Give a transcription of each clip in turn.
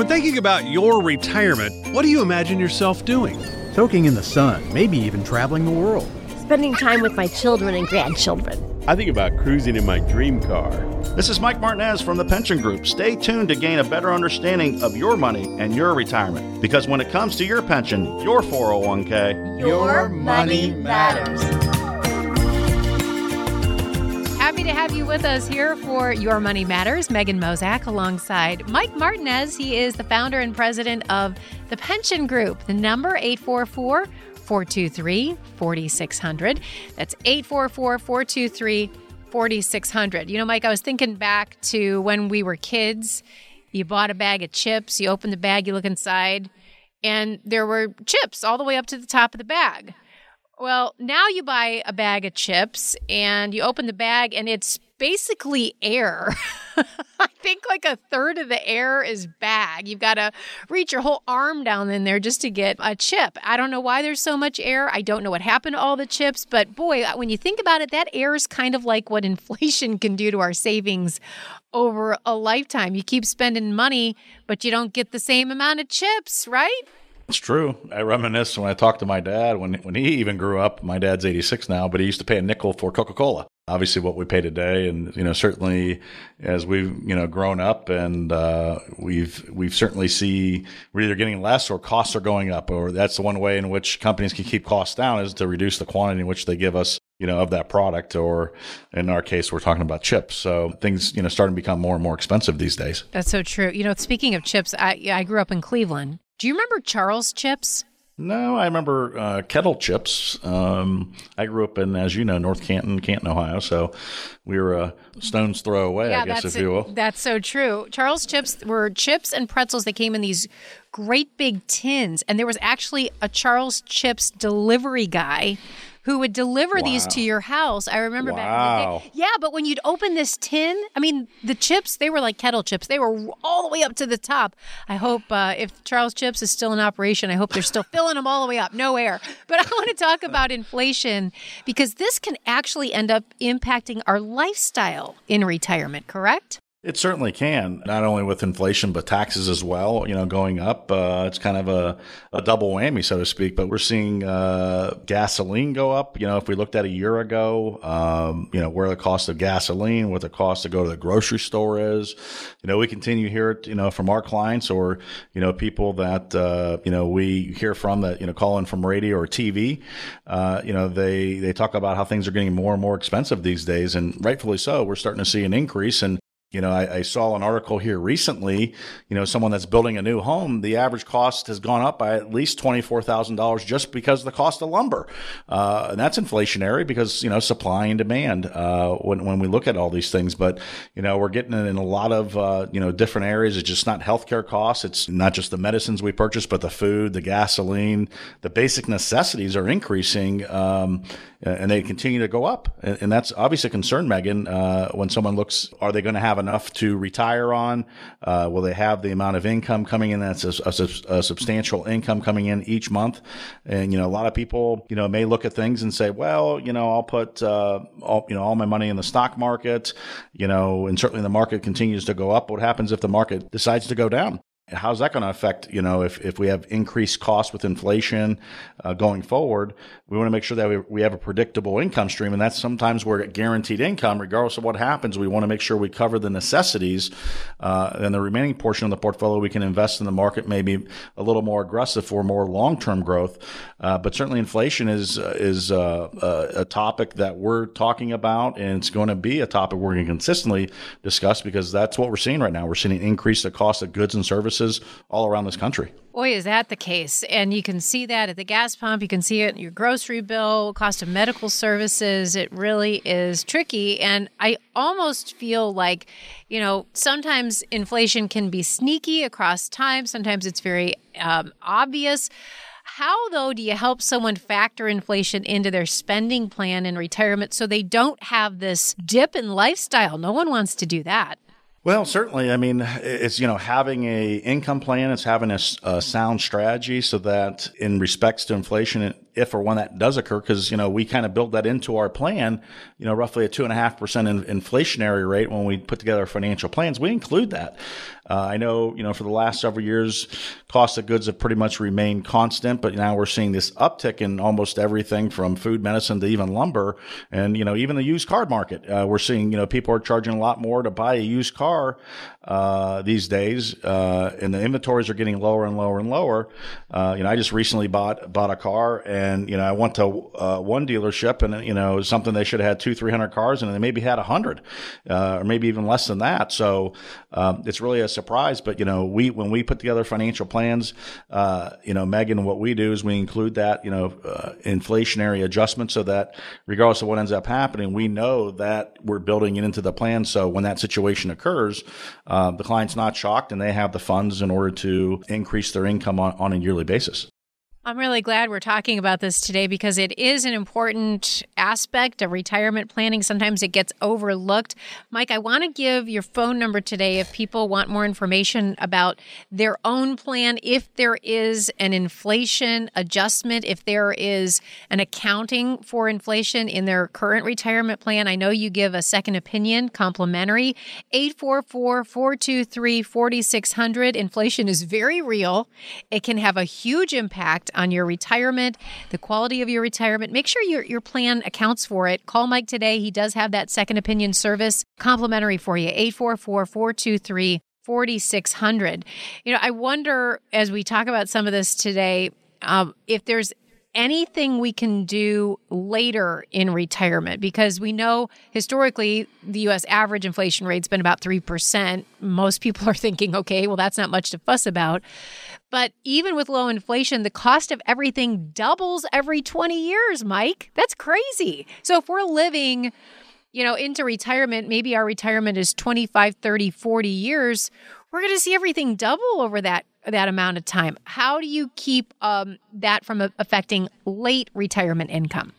When thinking about your retirement, what do you imagine yourself doing? Soaking in the sun, maybe even traveling the world. Spending time with my children and grandchildren. I think about cruising in my dream car. This is Mike Martinez from the Pension Group. Stay tuned to gain a better understanding of your money and your retirement. Because when it comes to your pension, your 401k, your money matters. To have you with us here for Your Money Matters. Megan Mozak alongside Mike Martinez. He is the founder and president of the Pension Group. The number 844 423 4600. That's 844 423 4600. You know, Mike, I was thinking back to when we were kids. You bought a bag of chips, you open the bag, you look inside, and there were chips all the way up to the top of the bag. Well, now you buy a bag of chips and you open the bag and it's basically air. I think like a third of the air is bag. You've got to reach your whole arm down in there just to get a chip. I don't know why there's so much air. I don't know what happened to all the chips, but boy, when you think about it, that air is kind of like what inflation can do to our savings over a lifetime. You keep spending money, but you don't get the same amount of chips, right? It's true. I reminisce when I talked to my dad when when he even grew up. My dad's 86 now, but he used to pay a nickel for Coca-Cola. Obviously, what we pay today, and you know, certainly as we've you know grown up, and uh, we've we've certainly see we're either getting less or costs are going up, or that's the one way in which companies can keep costs down is to reduce the quantity in which they give us you know, of that product, or in our case, we're talking about chips. So things, you know, starting to become more and more expensive these days. That's so true. You know, speaking of chips, I, I grew up in Cleveland. Do you remember Charles chips? No, I remember uh, kettle chips. Um, I grew up in, as you know, North Canton, Canton, Ohio. So we were a stone's throw away, yeah, I guess, if you will. That's so true. Charles chips were chips and pretzels that came in these great big tins. And there was actually a Charles chips delivery guy who would deliver wow. these to your house. I remember wow. back in the day. Yeah, but when you'd open this tin, I mean, the chips, they were like kettle chips. They were all the way up to the top. I hope uh, if Charles Chips is still in operation, I hope they're still filling them all the way up. No air. But I want to talk about inflation because this can actually end up impacting our lifestyle in retirement, correct? It certainly can, not only with inflation, but taxes as well, you know, going up. Uh, it's kind of a, a double whammy, so to speak. But we're seeing uh, gasoline go up. You know, if we looked at a year ago, um, you know, where the cost of gasoline, what the cost to go to the grocery store is. You know, we continue to hear it, you know, from our clients or, you know, people that, uh, you know, we hear from that, you know, call in from radio or TV. Uh, you know, they, they talk about how things are getting more and more expensive these days. And rightfully so. We're starting to see an increase. And you know, I, I, saw an article here recently, you know, someone that's building a new home, the average cost has gone up by at least $24,000 just because of the cost of lumber. Uh, and that's inflationary because, you know, supply and demand, uh, when, when we look at all these things. But, you know, we're getting it in a lot of, uh, you know, different areas. It's just not healthcare costs. It's not just the medicines we purchase, but the food, the gasoline, the basic necessities are increasing. Um, and they continue to go up. And, and that's obviously a concern, Megan, uh, when someone looks, are they going to have enough to retire on? Uh, will they have the amount of income coming in that's a, a, a, substantial income coming in each month? And, you know, a lot of people, you know, may look at things and say, well, you know, I'll put, uh, all, you know, all my money in the stock market, you know, and certainly the market continues to go up. What happens if the market decides to go down? How's that going to affect you know if, if we have increased costs with inflation uh, going forward we want to make sure that we, we have a predictable income stream and that's sometimes where guaranteed income regardless of what happens we want to make sure we cover the necessities uh, and the remaining portion of the portfolio we can invest in the market maybe a little more aggressive for more long-term growth. Uh, but certainly inflation is is uh, a topic that we're talking about and it's going to be a topic we're going to consistently discuss because that's what we're seeing right now. We're seeing an increase the cost of goods and services services all around this country. Boy, is that the case. And you can see that at the gas pump. You can see it in your grocery bill, cost of medical services. It really is tricky. And I almost feel like, you know, sometimes inflation can be sneaky across time, sometimes it's very um, obvious. How, though, do you help someone factor inflation into their spending plan in retirement so they don't have this dip in lifestyle? No one wants to do that. Well, certainly. I mean, it's, you know, having a income plan, it's having a, a, sound strategy so that in respects to inflation, it if or when that does occur, because you know we kind of build that into our plan. You know, roughly a two and a half percent inflationary rate when we put together our financial plans. We include that. Uh, I know, you know, for the last several years, cost of goods have pretty much remained constant, but now we're seeing this uptick in almost everything from food, medicine to even lumber, and you know, even the used car market. Uh, we're seeing, you know, people are charging a lot more to buy a used car uh, these days, uh, and the inventories are getting lower and lower and lower. Uh, you know, I just recently bought bought a car, and you know, I went to uh, one dealership, and you know, something they should have had two, three hundred cars, and they maybe had a hundred, or maybe even less than that. So um, it's really a surprise. But you know, we when we put together financial plans, uh, you know, Megan, what we do is we include that you know uh, inflationary adjustment so that regardless of what ends up happening, we know that we're building it into the plan. So when that situation occurs, uh, the client's not shocked and they have the funds in order to increase their income on, on a yearly basis. I'm really glad we're talking about this today because it is an important aspect of retirement planning. Sometimes it gets overlooked. Mike, I want to give your phone number today if people want more information about their own plan, if there is an inflation adjustment, if there is an accounting for inflation in their current retirement plan. I know you give a second opinion complimentary. 844 423 4600. Inflation is very real, it can have a huge impact on your retirement, the quality of your retirement. Make sure your, your plan accounts for it. Call Mike today. He does have that second opinion service complimentary for you. 844 423 4600. You know, I wonder as we talk about some of this today, um, if there's anything we can do later in retirement because we know historically the US average inflation rate's been about 3%. Most people are thinking, okay, well, that's not much to fuss about. But even with low inflation, the cost of everything doubles every 20 years, Mike. That's crazy. So if we're living, you know, into retirement, maybe our retirement is 25, 30, 40 years, we're going to see everything double over that that amount of time. How do you keep um, that from affecting late retirement income?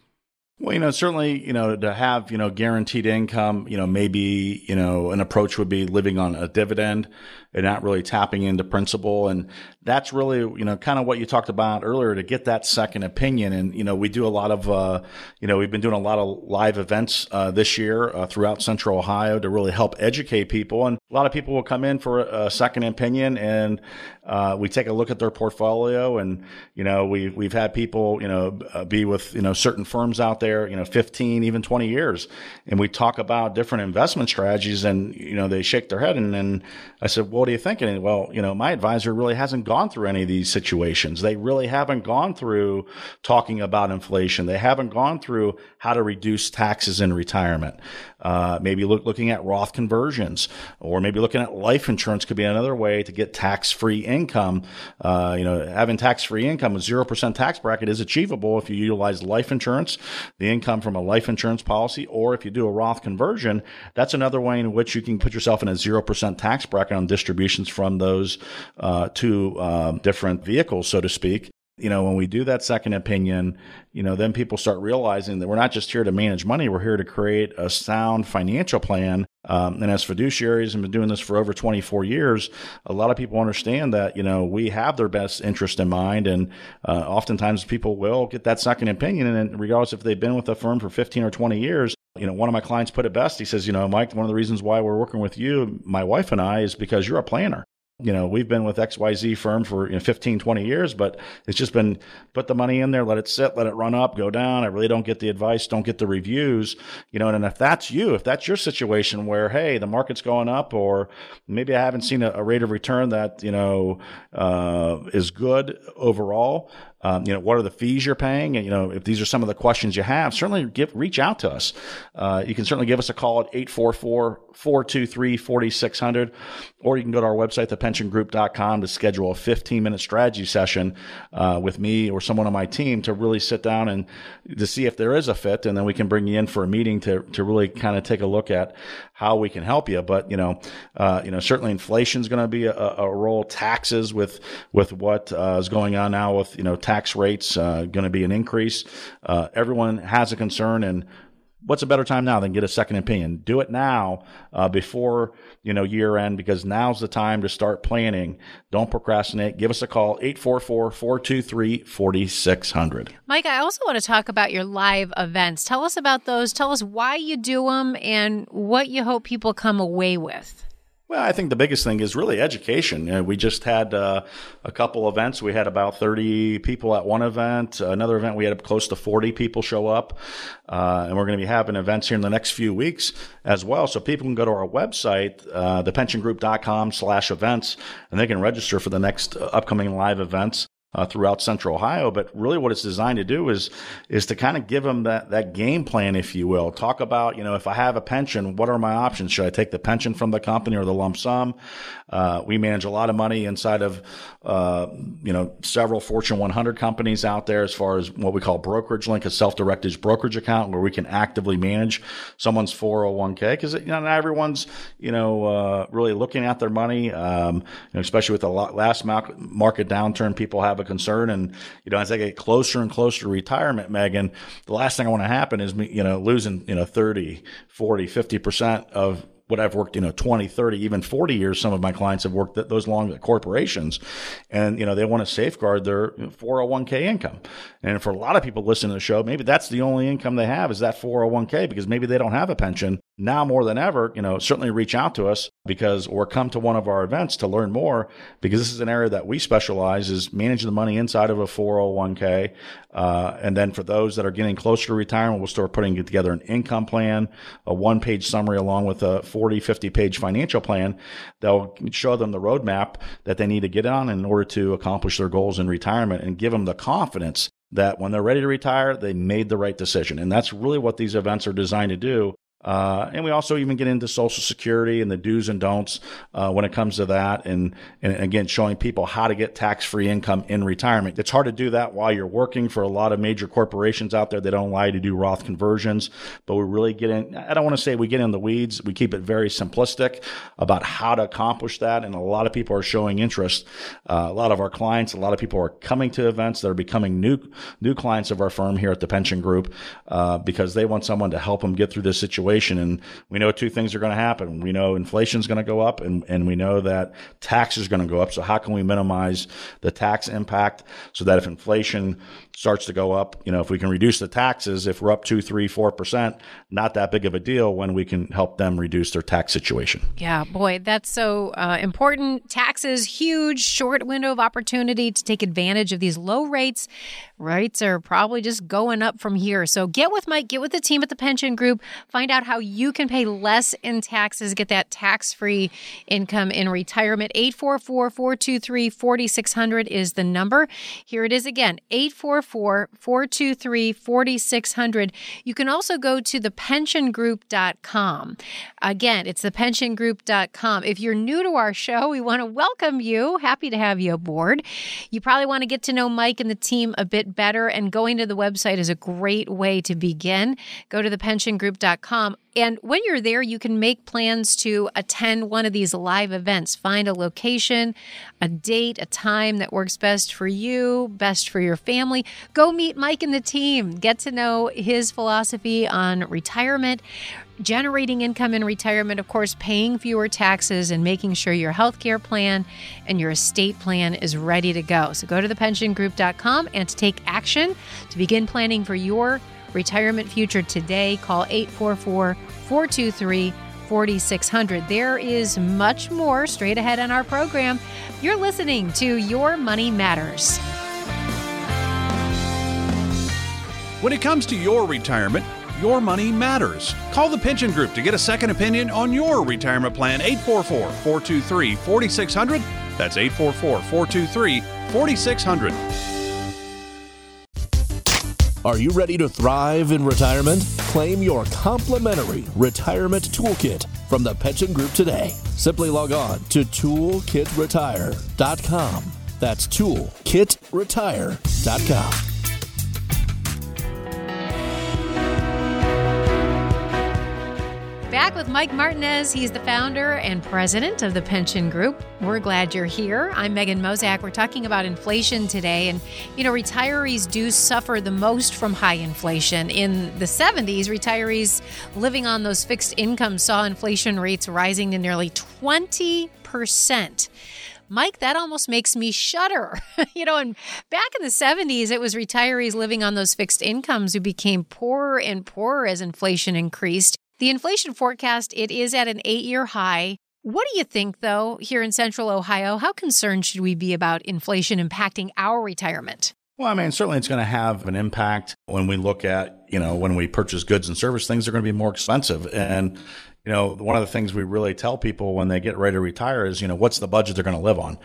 Well, you know, certainly, you know, to have, you know, guaranteed income, you know, maybe, you know, an approach would be living on a dividend and not really tapping into principal. And that's really, you know, kind of what you talked about earlier to get that second opinion. And, you know, we do a lot of, uh, you know, we've been doing a lot of live events uh, this year uh, throughout central Ohio to really help educate people. And a lot of people will come in for a second opinion and uh, we take a look at their portfolio. And, you know, we, we've had people, you know, uh, be with, you know, certain firms out there, you know, 15, even 20 years. And we talk about different investment strategies and, you know, they shake their head. And then I said, well, what are you thinking? well, you know, my advisor really hasn't gone through any of these situations. They really haven't gone through talking about inflation. They haven't gone through how to reduce taxes in retirement. Uh, maybe look, looking at Roth conversions, or maybe looking at life insurance could be another way to get tax-free income. Uh, you know, having tax-free income with zero percent tax bracket is achievable if you utilize life insurance, the income from a life insurance policy, or if you do a Roth conversion. That's another way in which you can put yourself in a zero percent tax bracket on distributions from those uh, two um, different vehicles, so to speak. You know, when we do that second opinion, you know, then people start realizing that we're not just here to manage money, we're here to create a sound financial plan. Um, and as fiduciaries and been doing this for over 24 years, a lot of people understand that, you know, we have their best interest in mind. And uh, oftentimes people will get that second opinion. And regardless if they've been with a firm for 15 or 20 years, you know, one of my clients put it best. He says, you know, Mike, one of the reasons why we're working with you, my wife and I, is because you're a planner you know, we've been with XYZ firm for you know, 15, 20 years, but it's just been put the money in there, let it sit, let it run up, go down. I really don't get the advice, don't get the reviews, you know, and if that's you, if that's your situation where, hey, the market's going up, or maybe I haven't seen a, a rate of return that, you know, uh, is good overall, um, you know, what are the fees you're paying? And, you know, if these are some of the questions you have, certainly give, reach out to us. Uh, you can certainly give us a call at 844-423-4600, or you can go to our website, thepensiongroup.com to schedule a 15 minute strategy session, uh, with me or someone on my team to really sit down and to see if there is a fit. And then we can bring you in for a meeting to, to really kind of take a look at how we can help you. But, you know, uh, you know, certainly inflation is going to be a, a, role, taxes with, with what uh, is going on now with, you know, tax rates uh, going to be an increase. Uh, everyone has a concern, and what's a better time now than get a second opinion? Do it now uh, before you know year end because now's the time to start planning. Don't procrastinate. Give us a call 844-423-4600. Mike, I also want to talk about your live events. Tell us about those. Tell us why you do them and what you hope people come away with. Well, I think the biggest thing is really education. You know, we just had uh, a couple events. We had about 30 people at one event. Another event, we had close to 40 people show up. Uh, and we're going to be having events here in the next few weeks as well. So people can go to our website, uh, thepensiongroup.com slash events, and they can register for the next uh, upcoming live events uh, throughout Central Ohio. But really, what it's designed to do is is to kind of give them that that game plan, if you will. Talk about you know if I have a pension, what are my options? Should I take the pension from the company or the lump sum? Uh, we manage a lot of money inside of uh, you know several Fortune 100 companies out there, as far as what we call brokerage link, a self-directed brokerage account where we can actively manage someone's 401k because you know not everyone's you know uh, really looking at their money, um, you know, especially with the last market downturn. People have a concern. And, you know, as I get closer and closer to retirement, Megan, the last thing I want to happen is me, you know, losing, you know, 30, 40, 50% of what I've worked, you know, 20, 30, even 40 years. Some of my clients have worked those long at corporations and, you know, they want to safeguard their 401k income. And for a lot of people listening to the show, maybe that's the only income they have is that 401k because maybe they don't have a pension. Now more than ever, you know, certainly reach out to us because or come to one of our events to learn more because this is an area that we specialize is managing the money inside of a 401k. Uh, and then for those that are getting closer to retirement, we'll start putting together an income plan, a one page summary along with a 40, 50 page financial plan that'll show them the roadmap that they need to get on in order to accomplish their goals in retirement and give them the confidence that when they're ready to retire, they made the right decision. And that's really what these events are designed to do uh, and we also even get into Social Security and the do's and don'ts uh, when it comes to that, and and again showing people how to get tax free income in retirement. It's hard to do that while you're working for a lot of major corporations out there. They don't allow you to do Roth conversions, but we really get in. I don't want to say we get in the weeds. We keep it very simplistic about how to accomplish that, and a lot of people are showing interest. Uh, a lot of our clients, a lot of people are coming to events that are becoming new new clients of our firm here at the Pension Group uh, because they want someone to help them get through this situation inflation. And we know two things are going to happen. We know inflation is going to go up and, and we know that tax is going to go up. So how can we minimize the tax impact so that if inflation starts to go up, you know, if we can reduce the taxes, if we're up two, three, four percent, not that big of a deal when we can help them reduce their tax situation. Yeah, boy, that's so uh, important. Taxes, huge, short window of opportunity to take advantage of these low rates. Rates are probably just going up from here. So get with Mike, get with the team at the pension group, find out how you can pay less in taxes, get that tax free income in retirement. 844 423 4600 is the number. Here it is again 844 423 4600. You can also go to thepensiongroup.com. Again, it's thepensiongroup.com. If you're new to our show, we want to welcome you. Happy to have you aboard. You probably want to get to know Mike and the team a bit better, and going to the website is a great way to begin. Go to thepensiongroup.com. And when you're there, you can make plans to attend one of these live events. Find a location, a date, a time that works best for you, best for your family. Go meet Mike and the team. Get to know his philosophy on retirement, generating income in retirement, of course, paying fewer taxes and making sure your healthcare plan and your estate plan is ready to go. So go to thepensiongroup.com and to take action to begin planning for your retirement future today. Call 844 423 4600. There is much more straight ahead on our program. You're listening to Your Money Matters. When it comes to your retirement, your money matters. Call the Pension Group to get a second opinion on your retirement plan 844 423 4600. That's 844 423 4600. Are you ready to thrive in retirement? Claim your complimentary retirement toolkit from the Pension Group today. Simply log on to toolkitretire.com. That's toolkitretire.com. Back with Mike Martinez. He's the founder and president of the Pension Group. We're glad you're here. I'm Megan Mozak. We're talking about inflation today. And, you know, retirees do suffer the most from high inflation. In the 70s, retirees living on those fixed incomes saw inflation rates rising to nearly 20%. Mike, that almost makes me shudder. you know, and back in the 70s, it was retirees living on those fixed incomes who became poorer and poorer as inflation increased. The inflation forecast, it is at an 8-year high. What do you think though here in central Ohio? How concerned should we be about inflation impacting our retirement? Well, I mean, certainly it's going to have an impact when we look at, you know, when we purchase goods and service, things are going to be more expensive. And you know, one of the things we really tell people when they get ready to retire is, you know, what's the budget they're going to live on?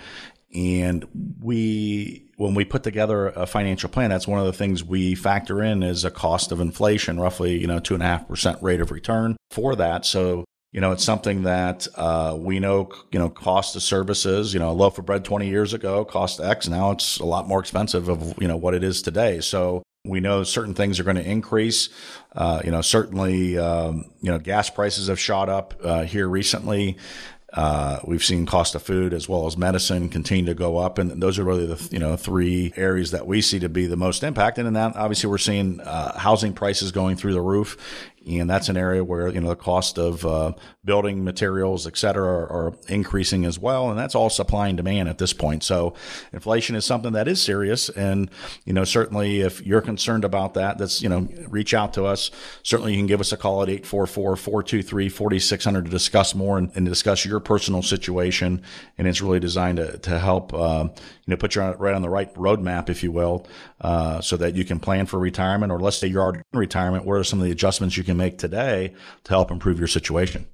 And we, when we put together a financial plan, that's one of the things we factor in is a cost of inflation, roughly, you know, two and a half percent rate of return for that. So, you know, it's something that uh, we know, you know, cost of services, you know, a loaf of bread 20 years ago cost X. Now it's a lot more expensive of, you know, what it is today. So we know certain things are going to increase. Uh, you know, certainly, um, you know, gas prices have shot up uh, here recently. Uh, we've seen cost of food as well as medicine continue to go up, and those are really the you know three areas that we see to be the most impacted. And that obviously we're seeing uh, housing prices going through the roof, and that's an area where you know the cost of uh, building materials, et cetera, are, are, increasing as well, and that's all supply and demand at this point. So inflation is something that is serious, and you know certainly if you're concerned about that, that's you know reach out to us. Certainly you can give us a call at 844-423-4600 to discuss more and, and discuss your personal situation, and it's really designed to to help uh, you know put you right on the right roadmap, if you will, uh, so that you can plan for retirement, or let's say you're already in retirement. What are some of the adjustments you can make today to help improve your situation.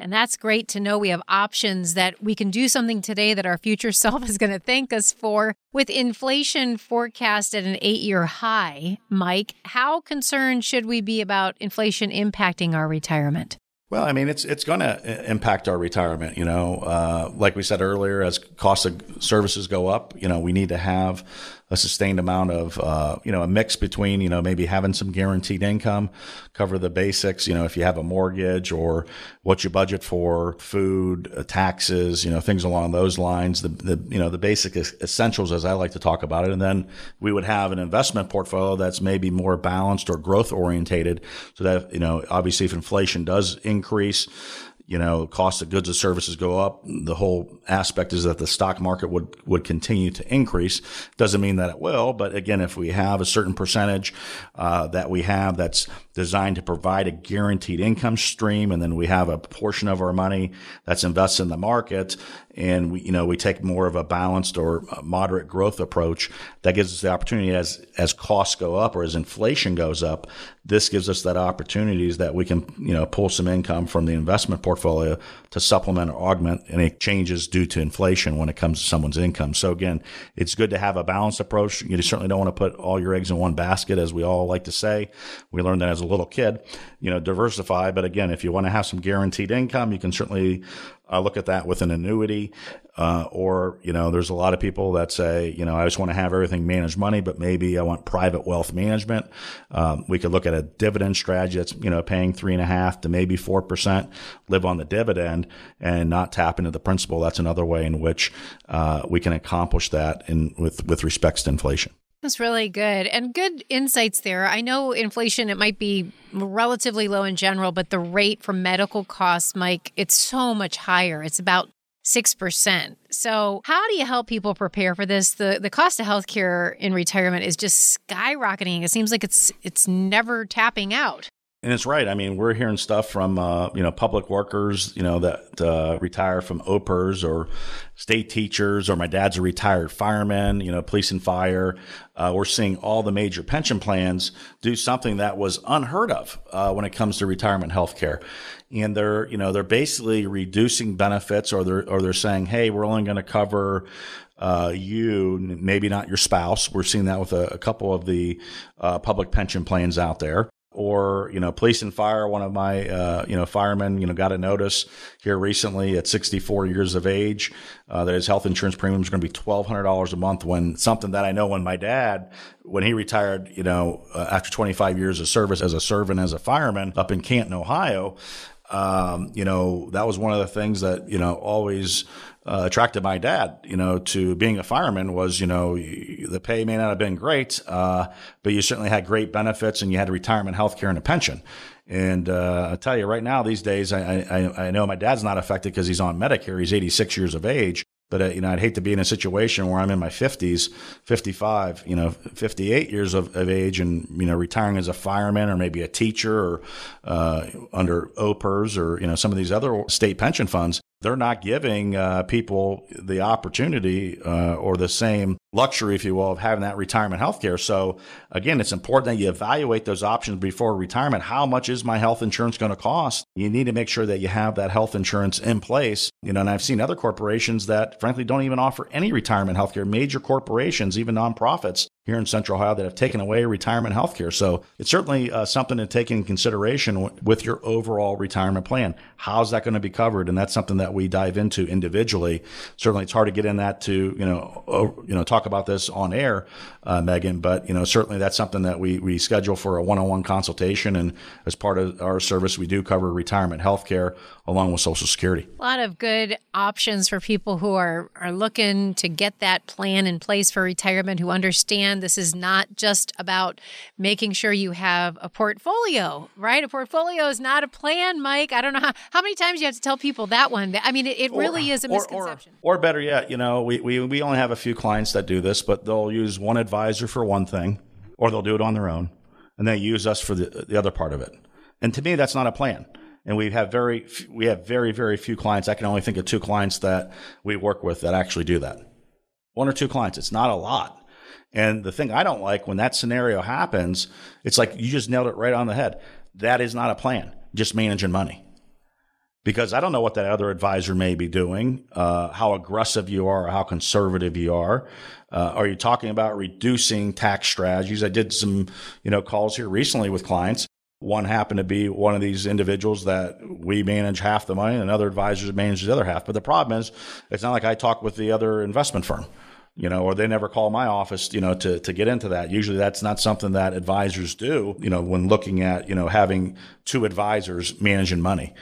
And that's great to know we have options that we can do something today that our future self is going to thank us for. With inflation forecast at an eight year high, Mike, how concerned should we be about inflation impacting our retirement? Well, I mean, it's it's going to impact our retirement. You know, uh, like we said earlier, as costs of services go up, you know, we need to have a sustained amount of, uh, you know, a mix between, you know, maybe having some guaranteed income, cover the basics, you know, if you have a mortgage or what you budget for food, uh, taxes, you know, things along those lines, the, the, you know, the basic essentials as I like to talk about it. And then we would have an investment portfolio that's maybe more balanced or growth orientated so that, you know, obviously if inflation does increase, you know, cost of goods and services go up. The whole aspect is that the stock market would, would continue to increase. Doesn't mean that it will, but again, if we have a certain percentage, uh, that we have that's designed to provide a guaranteed income stream, and then we have a portion of our money that's invested in the market, and we, you know, we take more of a balanced or moderate growth approach that gives us the opportunity as, as costs go up or as inflation goes up, this gives us that opportunities that we can, you know, pull some income from the investment portfolio to supplement or augment any changes due to inflation when it comes to someone's income. So again, it's good to have a balanced approach. You certainly don't want to put all your eggs in one basket, as we all like to say. We learned that as a little kid, you know, diversify. But again, if you want to have some guaranteed income, you can certainly uh, look at that with an annuity. Uh, or, you know, there's a lot of people that say, you know, I just want to have everything managed money, but maybe I want private wealth management. Um, we could look at a dividend strategy that's, you know, paying three and a half to maybe 4%, live on the dividend and not tap into the principal. That's another way in which, uh, we can accomplish that in with, with respects to inflation. That's really good and good insights there. I know inflation, it might be relatively low in general, but the rate for medical costs, Mike, it's so much higher. It's about 6%. So, how do you help people prepare for this? The the cost of healthcare in retirement is just skyrocketing. It seems like it's it's never tapping out. And it's right. I mean, we're hearing stuff from uh, you know public workers, you know that uh, retire from OPERS or state teachers, or my dad's a retired fireman, you know, police and fire. Uh, we're seeing all the major pension plans do something that was unheard of uh, when it comes to retirement health care, and they're you know they're basically reducing benefits, or they're or they're saying, hey, we're only going to cover uh, you, maybe not your spouse. We're seeing that with a, a couple of the uh, public pension plans out there or you know police and fire. One of my uh, you know firemen you know got a notice here recently at 64 years of age uh, that his health insurance premium is going to be $1200 a month when something that i know when my dad when he retired you know uh, after 25 years of service as a servant as a fireman up in canton ohio um, you know, that was one of the things that, you know, always uh, attracted my dad, you know, to being a fireman was, you know, the pay may not have been great, uh, but you certainly had great benefits and you had retirement health care and a pension. And uh, I tell you right now, these days, I, I, I know my dad's not affected because he's on Medicare. He's 86 years of age. But uh, you know, I'd hate to be in a situation where I'm in my 50s, 55, you know, 58 years of, of age, and you know, retiring as a fireman or maybe a teacher or uh, under OPERS or you know some of these other state pension funds they're not giving uh, people the opportunity uh, or the same luxury, if you will, of having that retirement health care. So again, it's important that you evaluate those options before retirement. How much is my health insurance going to cost? You need to make sure that you have that health insurance in place. You know, and I've seen other corporations that frankly don't even offer any retirement health care. Major corporations, even nonprofits, here in Central Ohio that have taken away retirement health care. So it's certainly uh, something to take in consideration w- with your overall retirement plan. How's that going to be covered? And that's something that we dive into individually. Certainly, it's hard to get in that to you know you know talk about this on air, uh, Megan. But you know certainly that's something that we we schedule for a one-on-one consultation. And as part of our service, we do cover retirement health care along with Social Security. A lot of good options for people who are are looking to get that plan in place for retirement, who understand this is not just about making sure you have a portfolio, right? A portfolio is not a plan, Mike. I don't know how, how many times you have to tell people that one. I mean, it, it really is a misconception. Or, or, or, better yet, you know, we, we, we only have a few clients that do this, but they'll use one advisor for one thing, or they'll do it on their own, and they use us for the, the other part of it. And to me, that's not a plan and we have very we have very very few clients. I can only think of two clients that we work with that actually do that. One or two clients. It's not a lot. And the thing I don't like when that scenario happens, it's like you just nailed it right on the head. That is not a plan, just managing money. Because I don't know what that other advisor may be doing, uh, how aggressive you are, or how conservative you are. Uh, are you talking about reducing tax strategies? I did some, you know, calls here recently with clients. One happened to be one of these individuals that we manage half the money, and another advisor manages the other half. But the problem is, it's not like I talk with the other investment firm you know, or they never call my office, you know, to, to get into that. Usually that's not something that advisors do, you know, when looking at, you know, having two advisors managing money.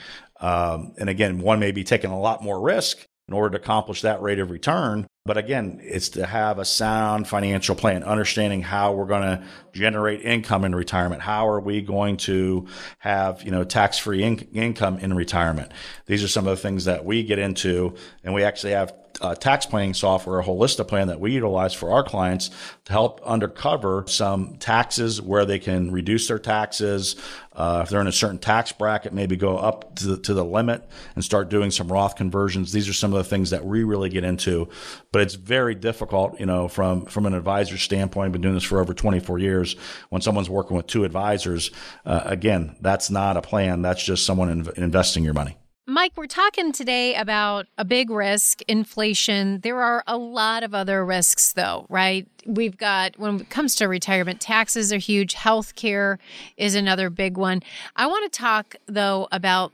Um, and again, one may be taking a lot more risk in order to accomplish that rate of return. But again, it's to have a sound financial plan, understanding how we're going to generate income in retirement. How are we going to have, you know, tax-free in- income in retirement? These are some of the things that we get into and we actually have uh, tax planning software, a Holistiplan that we utilize for our clients to help undercover some taxes where they can reduce their taxes. Uh, if they're in a certain tax bracket, maybe go up to the, to the limit and start doing some Roth conversions. These are some of the things that we really get into, but it's very difficult, you know, from, from an advisor standpoint. I've been doing this for over 24 years. When someone's working with two advisors, uh, again, that's not a plan. That's just someone in, investing your money. Mike, we're talking today about a big risk, inflation. There are a lot of other risks, though, right? We've got, when it comes to retirement, taxes are huge. Healthcare is another big one. I want to talk, though, about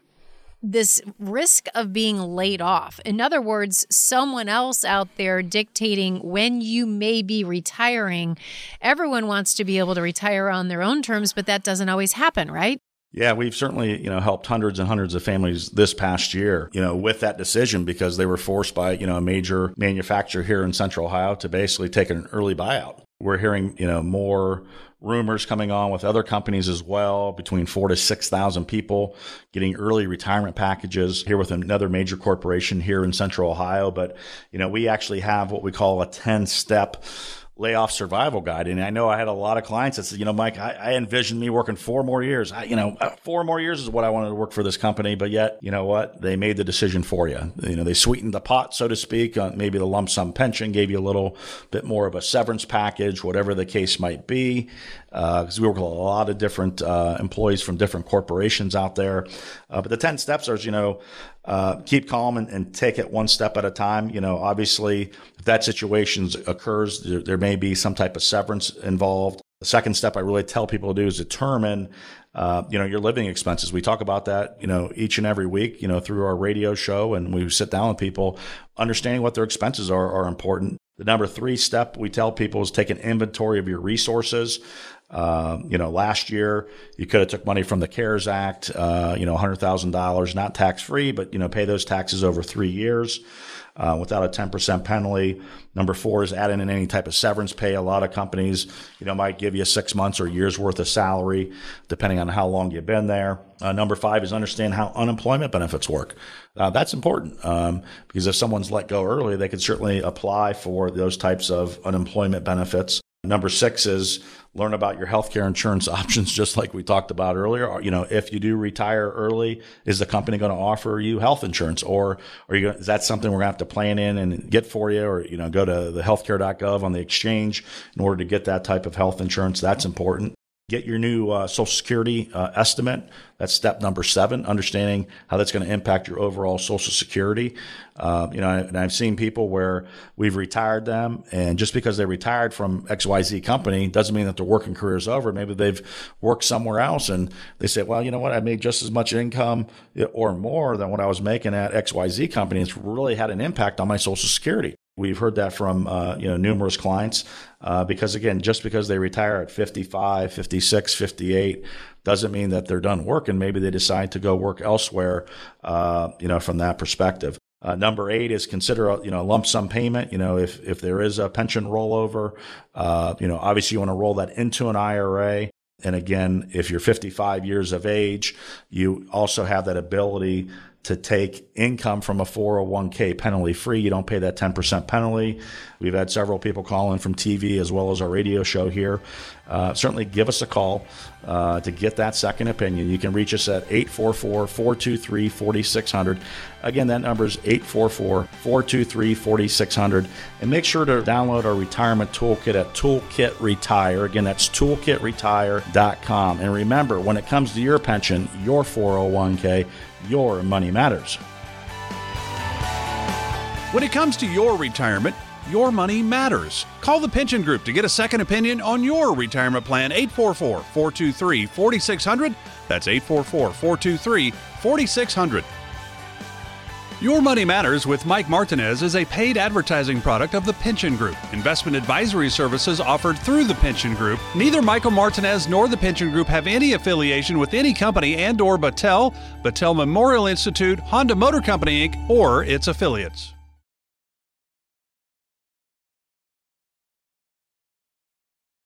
this risk of being laid off. In other words, someone else out there dictating when you may be retiring. Everyone wants to be able to retire on their own terms, but that doesn't always happen, right? Yeah, we've certainly, you know, helped hundreds and hundreds of families this past year, you know, with that decision because they were forced by, you know, a major manufacturer here in Central Ohio to basically take an early buyout. We're hearing, you know, more rumors coming on with other companies as well, between four to 6,000 people getting early retirement packages here with another major corporation here in Central Ohio. But, you know, we actually have what we call a 10 step layoff survival guide. And I know I had a lot of clients that said, you know, Mike, I, I envisioned me working four more years. I, you know, uh, four more years is what I wanted to work for this company. But yet, you know what? They made the decision for you. You know, they sweetened the pot, so to speak. Uh, maybe the lump sum pension gave you a little bit more of a severance package, whatever the case might be. Because uh, we work with a lot of different uh, employees from different corporations out there. Uh, but the 10 steps are, you know, uh, keep calm and, and, take it one step at a time. You know, obviously, if that situation occurs, there, there, may be some type of severance involved. The second step I really tell people to do is determine, uh, you know, your living expenses. We talk about that, you know, each and every week, you know, through our radio show, and we sit down with people, understanding what their expenses are are important. The number three step we tell people is take an inventory of your resources. Um, you know, last year you could have took money from the CARES Act, uh, you know, $100,000, not tax free, but, you know, pay those taxes over three years uh, without a 10% penalty. Number four is adding in any type of severance pay. A lot of companies, you know, might give you six months or years worth of salary, depending on how long you've been there. Uh, number five is understand how unemployment benefits work. Uh, that's important um, because if someone's let go early, they could certainly apply for those types of unemployment benefits. Number six is learn about your healthcare insurance options, just like we talked about earlier. You know, if you do retire early, is the company going to offer you health insurance, or are you? Is that something we're going to have to plan in and get for you, or you know, go to the healthcare.gov on the exchange in order to get that type of health insurance? That's important. Get your new uh, Social Security uh, estimate. That's step number seven, understanding how that's going to impact your overall Social Security. Uh, you know, and I've seen people where we've retired them, and just because they retired from XYZ company doesn't mean that their working career is over. Maybe they've worked somewhere else, and they say, well, you know what, I made just as much income or more than what I was making at XYZ company. It's really had an impact on my Social Security. We've heard that from uh, you know numerous clients uh, because again, just because they retire at 55, 56, 58 doesn't mean that they're done working. Maybe they decide to go work elsewhere. Uh, you know, from that perspective. Uh, number eight is consider a you know a lump sum payment. You know, if if there is a pension rollover, uh, you know, obviously you want to roll that into an IRA. And again, if you're 55 years of age, you also have that ability to take income from a 401k penalty free. You don't pay that 10% penalty. We've had several people call in from TV as well as our radio show here. Uh, certainly give us a call uh, to get that second opinion. You can reach us at 844 423 4600. Again, that number is 844 423 4600. And make sure to download our retirement toolkit at Toolkit Retire. Again, that's toolkitretire.com. And remember, when it comes to your pension, your 401k, your money matters. When it comes to your retirement, your money matters. Call the Pension Group to get a second opinion on your retirement plan 844 423 4600. That's 844 423 4600. Your Money Matters with Mike Martinez is a paid advertising product of the Pension Group. Investment advisory services offered through the Pension Group. Neither Michael Martinez nor the Pension Group have any affiliation with any company and or Battelle, Battelle Memorial Institute, Honda Motor Company Inc., or its affiliates.